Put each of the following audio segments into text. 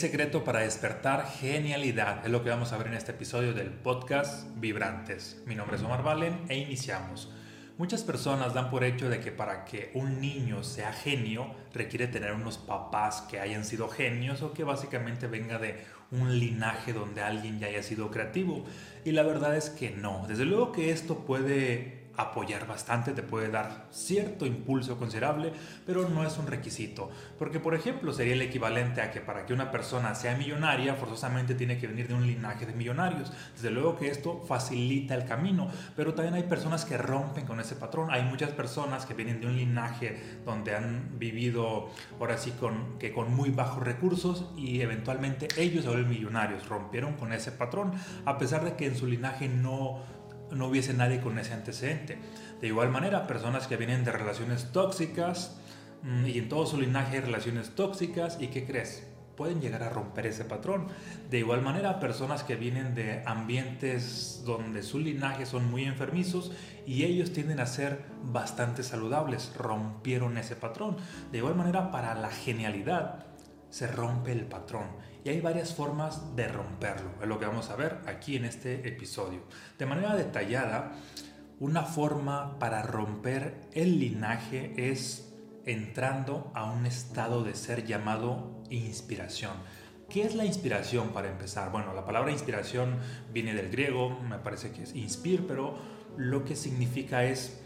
secreto para despertar genialidad es lo que vamos a ver en este episodio del podcast Vibrantes. Mi nombre es Omar Valen e iniciamos. Muchas personas dan por hecho de que para que un niño sea genio requiere tener unos papás que hayan sido genios o que básicamente venga de un linaje donde alguien ya haya sido creativo. Y la verdad es que no. Desde luego que esto puede apoyar bastante, te puede dar cierto impulso considerable, pero no es un requisito. Porque, por ejemplo, sería el equivalente a que para que una persona sea millonaria, forzosamente tiene que venir de un linaje de millonarios. Desde luego que esto facilita el camino, pero también hay personas que rompen con ese patrón. Hay muchas personas que vienen de un linaje donde han vivido, ahora sí, con, que con muy bajos recursos y eventualmente ellos se vuelven millonarios. Rompieron con ese patrón, a pesar de que en su linaje no no hubiese nadie con ese antecedente. De igual manera, personas que vienen de relaciones tóxicas mm, y en todo su linaje hay relaciones tóxicas y ¿qué crees? Pueden llegar a romper ese patrón. De igual manera, personas que vienen de ambientes donde su linaje son muy enfermizos y ellos tienden a ser bastante saludables, rompieron ese patrón. De igual manera, para la genialidad, se rompe el patrón. Y hay varias formas de romperlo. Es lo que vamos a ver aquí en este episodio. De manera detallada, una forma para romper el linaje es entrando a un estado de ser llamado inspiración. ¿Qué es la inspiración para empezar? Bueno, la palabra inspiración viene del griego, me parece que es inspir, pero lo que significa es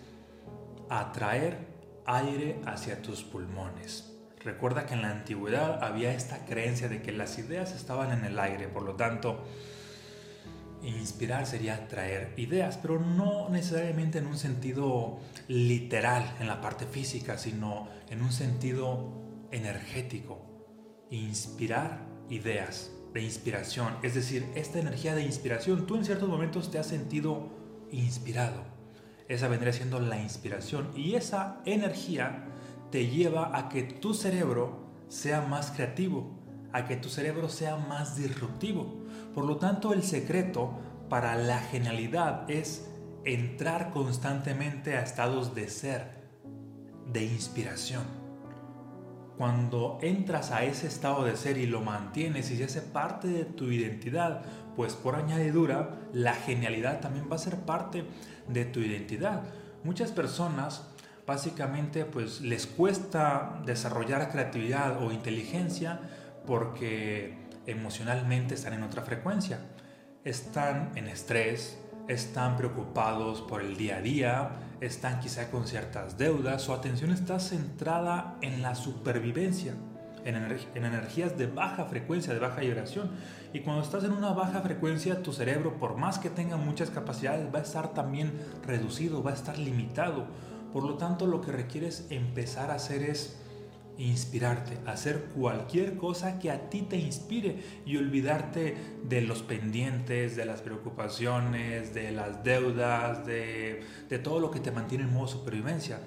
atraer aire hacia tus pulmones. Recuerda que en la antigüedad había esta creencia de que las ideas estaban en el aire, por lo tanto, inspirar sería traer ideas, pero no necesariamente en un sentido literal, en la parte física, sino en un sentido energético. Inspirar ideas de inspiración, es decir, esta energía de inspiración, tú en ciertos momentos te has sentido inspirado. Esa vendría siendo la inspiración y esa energía te lleva a que tu cerebro sea más creativo, a que tu cerebro sea más disruptivo. Por lo tanto, el secreto para la genialidad es entrar constantemente a estados de ser, de inspiración. Cuando entras a ese estado de ser y lo mantienes y se hace parte de tu identidad, pues por añadidura, la genialidad también va a ser parte de tu identidad. Muchas personas básicamente pues les cuesta desarrollar creatividad o inteligencia porque emocionalmente están en otra frecuencia. Están en estrés, están preocupados por el día a día, están quizá con ciertas deudas, su atención está centrada en la supervivencia, en, en, energías de baja frecuencia, de baja vibración. Y cuando estás en una baja frecuencia, tu cerebro, por más que tenga muchas capacidades, va a estar también reducido, va a estar limitado por lo tanto, lo que requieres empezar a hacer es inspirarte, hacer cualquier cosa que a ti te inspire y olvidarte de los pendientes, de las preocupaciones, de las deudas, de, todo lo que te mantiene en modo supervivencia.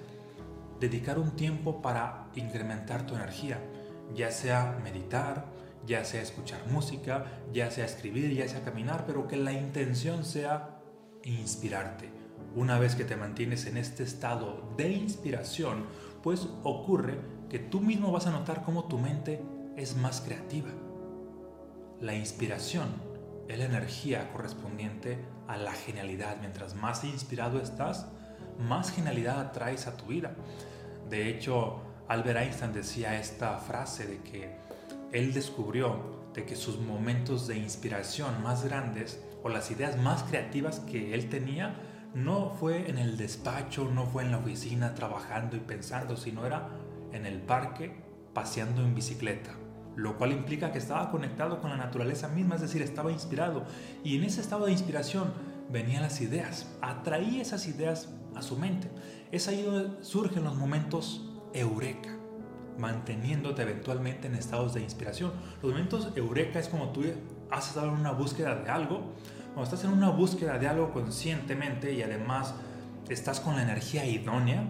Dedicar un tiempo para incrementar tu energía, ya sea meditar, ya sea escuchar música, ya sea escribir, ya sea caminar, pero que la intención sea inspirarte una vez que te mantienes en este estado de inspiración, pues ocurre que tú mismo vas a notar cómo tu mente es más creativa. La inspiración es la energía correspondiente a la genialidad. Mientras más inspirado estás, más genialidad atraes a tu vida. De hecho, Albert Einstein decía esta frase de que él descubrió de que sus momentos de inspiración más grandes o las ideas más creativas que él tenía no fue en el despacho, no fue en la oficina trabajando y pensando, sino era en el parque paseando en bicicleta, lo cual implica que estaba conectado con la naturaleza misma, es decir, estaba inspirado. Y en ese estado de inspiración venían las ideas, atraía esas ideas a su mente. Es ahí donde surgen los momentos eureka, manteniéndote eventualmente en estados de inspiración. Los momentos eureka es como tú has estado en una búsqueda de algo, cuando estás en una búsqueda de algo conscientemente y además estás con la energía idónea,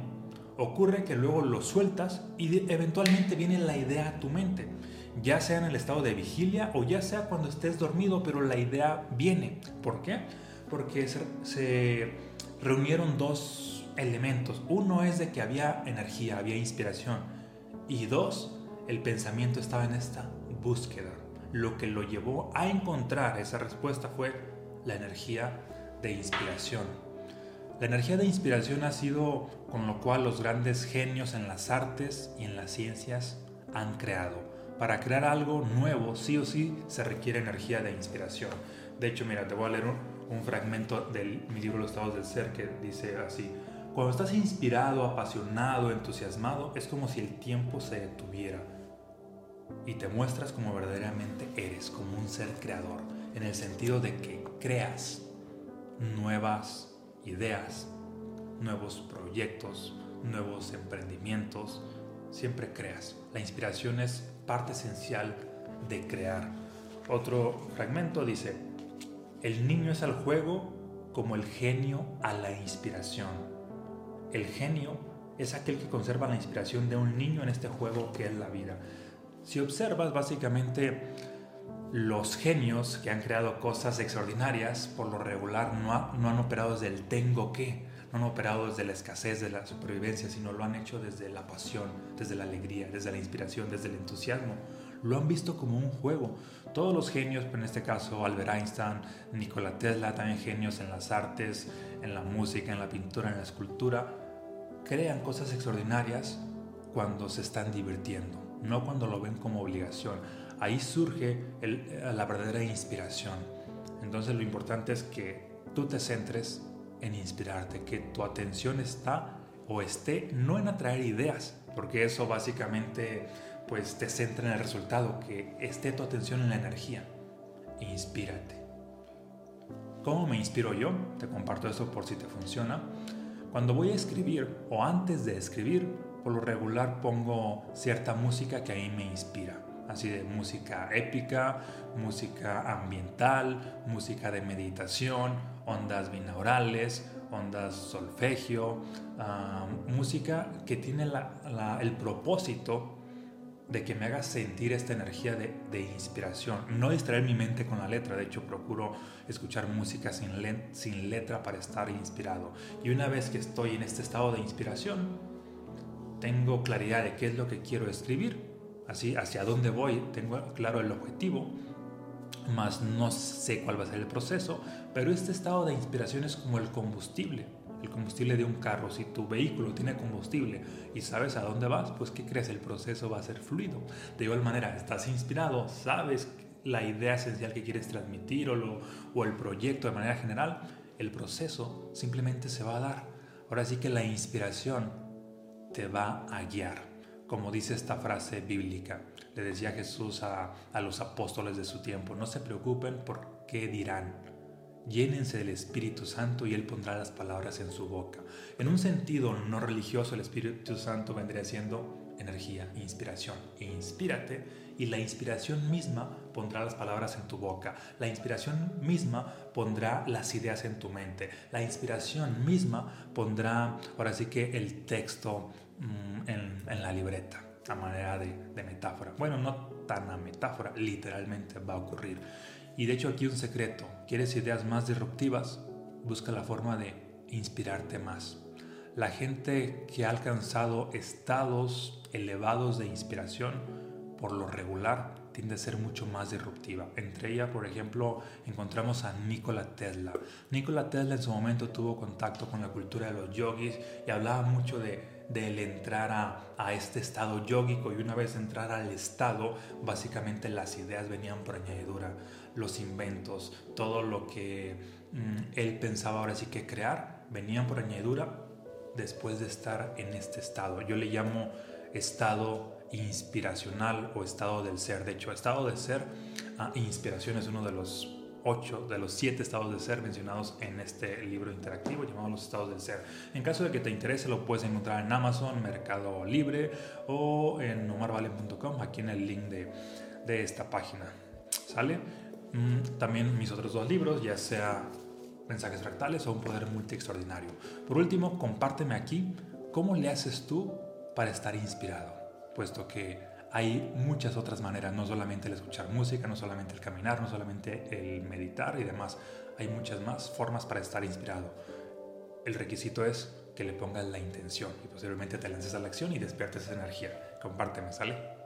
ocurre que luego lo sueltas y eventualmente viene la idea a tu mente, ya sea en el estado de vigilia o ya sea cuando estés dormido, pero la idea viene. ¿Por qué? Porque se, reunieron dos elementos. Uno es de que había energía, había inspiración. Y dos, el pensamiento estaba en esta búsqueda. lo que lo llevó a encontrar esa respuesta fue la energía de inspiración. La energía de inspiración ha sido con lo cual los grandes genios en las artes y en las ciencias han creado. Para crear algo nuevo, sí o sí, se requiere energía de inspiración. De hecho, mira, te voy a leer un, fragmento de mi libro Los estados del ser que dice así. Cuando estás inspirado, apasionado, entusiasmado, es como si el tiempo se detuviera y te muestras como verdaderamente eres, como un ser creador, en el sentido de que creas nuevas ideas, nuevos proyectos, nuevos emprendimientos, siempre creas. La inspiración es parte esencial de crear. Otro fragmento dice, el niño es al juego como el genio a la inspiración. El genio es aquel que conserva la inspiración de un niño en este juego que es la vida. Si observas, básicamente los genios que han creado cosas extraordinarias, por lo regular no, no han operado desde el tengo que, no han operado desde la escasez de la supervivencia, sino lo han hecho desde la pasión, desde la alegría, desde la inspiración, desde el entusiasmo. Lo han visto como un juego. Todos los genios, en este caso Albert Einstein, Nikola Tesla, también genios en las artes, en la música, en la pintura, en la escultura, crean cosas extraordinarias cuando se están divirtiendo, no cuando lo ven como obligación. Ahí surge la verdadera inspiración. Entonces lo importante es que tú te centres en inspirarte, que tu atención está o esté no en atraer ideas, porque eso básicamente pues te centra en el resultado, que esté tu atención en la energía. Inspírate. ¿Cómo me inspiro yo? Te comparto esto por si te funciona. Cuando voy a escribir o antes de escribir, por lo regular pongo cierta música que a mí me inspira así de música épica, música ambiental, música de meditación, ondas binaurales, ondas solfegio, ah, música que tiene el propósito de que me haga sentir esta energía de, inspiración, no distraer mi mente con la letra, de hecho procuro escuchar música sin letra para estar inspirado. Y una vez que estoy en este estado de inspiración, tengo claridad de qué es lo que quiero escribir así hacia dónde voy, tengo claro el objetivo, más no sé cuál va a ser el proceso, pero este estado de inspiración es como el combustible, el combustible de un carro. Si tu vehículo tiene combustible y sabes a dónde vas, pues ¿qué crees? El proceso va a ser fluido. De igual manera, estás inspirado, sabes la idea esencial que quieres transmitir o, lo, o el proyecto de manera general, el proceso simplemente se va a dar. Ahora sí que la inspiración te va a guiar como dice esta frase bíblica. Le decía Jesús a, los apóstoles de su tiempo, no se preocupen por qué dirán. Llénense del Espíritu Santo y Él pondrá las palabras en su boca. En un sentido no religioso, el Espíritu Santo vendría siendo energía, inspiración. inspírate y la inspiración misma pondrá las palabras en tu boca. La inspiración misma pondrá las ideas en tu mente. La inspiración misma pondrá, ahora sí que el texto Mm, en, la libreta, a manera de, de, metáfora. Bueno, no tan a metáfora, literalmente va a ocurrir. Y de hecho aquí un secreto, ¿quieres ideas más disruptivas? Busca la forma de inspirarte más. La gente que ha alcanzado estados elevados de inspiración, por lo regular, tiende a ser mucho más disruptiva. Entre ellas, por ejemplo, encontramos a Nikola Tesla. Nikola Tesla en su momento tuvo contacto con la cultura de los yogis y hablaba mucho de del entrar a, este estado yógico y una vez entrar al estado, básicamente las ideas venían por añadidura, los inventos, todo lo que mm, él pensaba ahora sí que crear, venían por añadidura después de estar en este estado. Yo le llamo estado inspiracional o estado del ser. De hecho, estado de ser, ah, inspiración es uno de los ocho de los siete estados de ser mencionados en este libro interactivo llamado Los estados del ser. En caso de que te interese, lo puedes encontrar en Amazon, Mercado Libre o en omarvalen.com, aquí en el link de, de esta página. ¿Sale? Mm, también mis otros dos libros, ya sea Mensajes fractales o Un poder multi extraordinario. Por último, compárteme aquí cómo le haces tú para estar inspirado, puesto que hay muchas otras maneras, no solamente el escuchar música, no solamente el caminar, no solamente el meditar y demás. Hay muchas más formas para estar inspirado. El requisito es que le pongas la intención y posiblemente te lances a la acción y despiertes esa energía. Compárteme, ¿sale?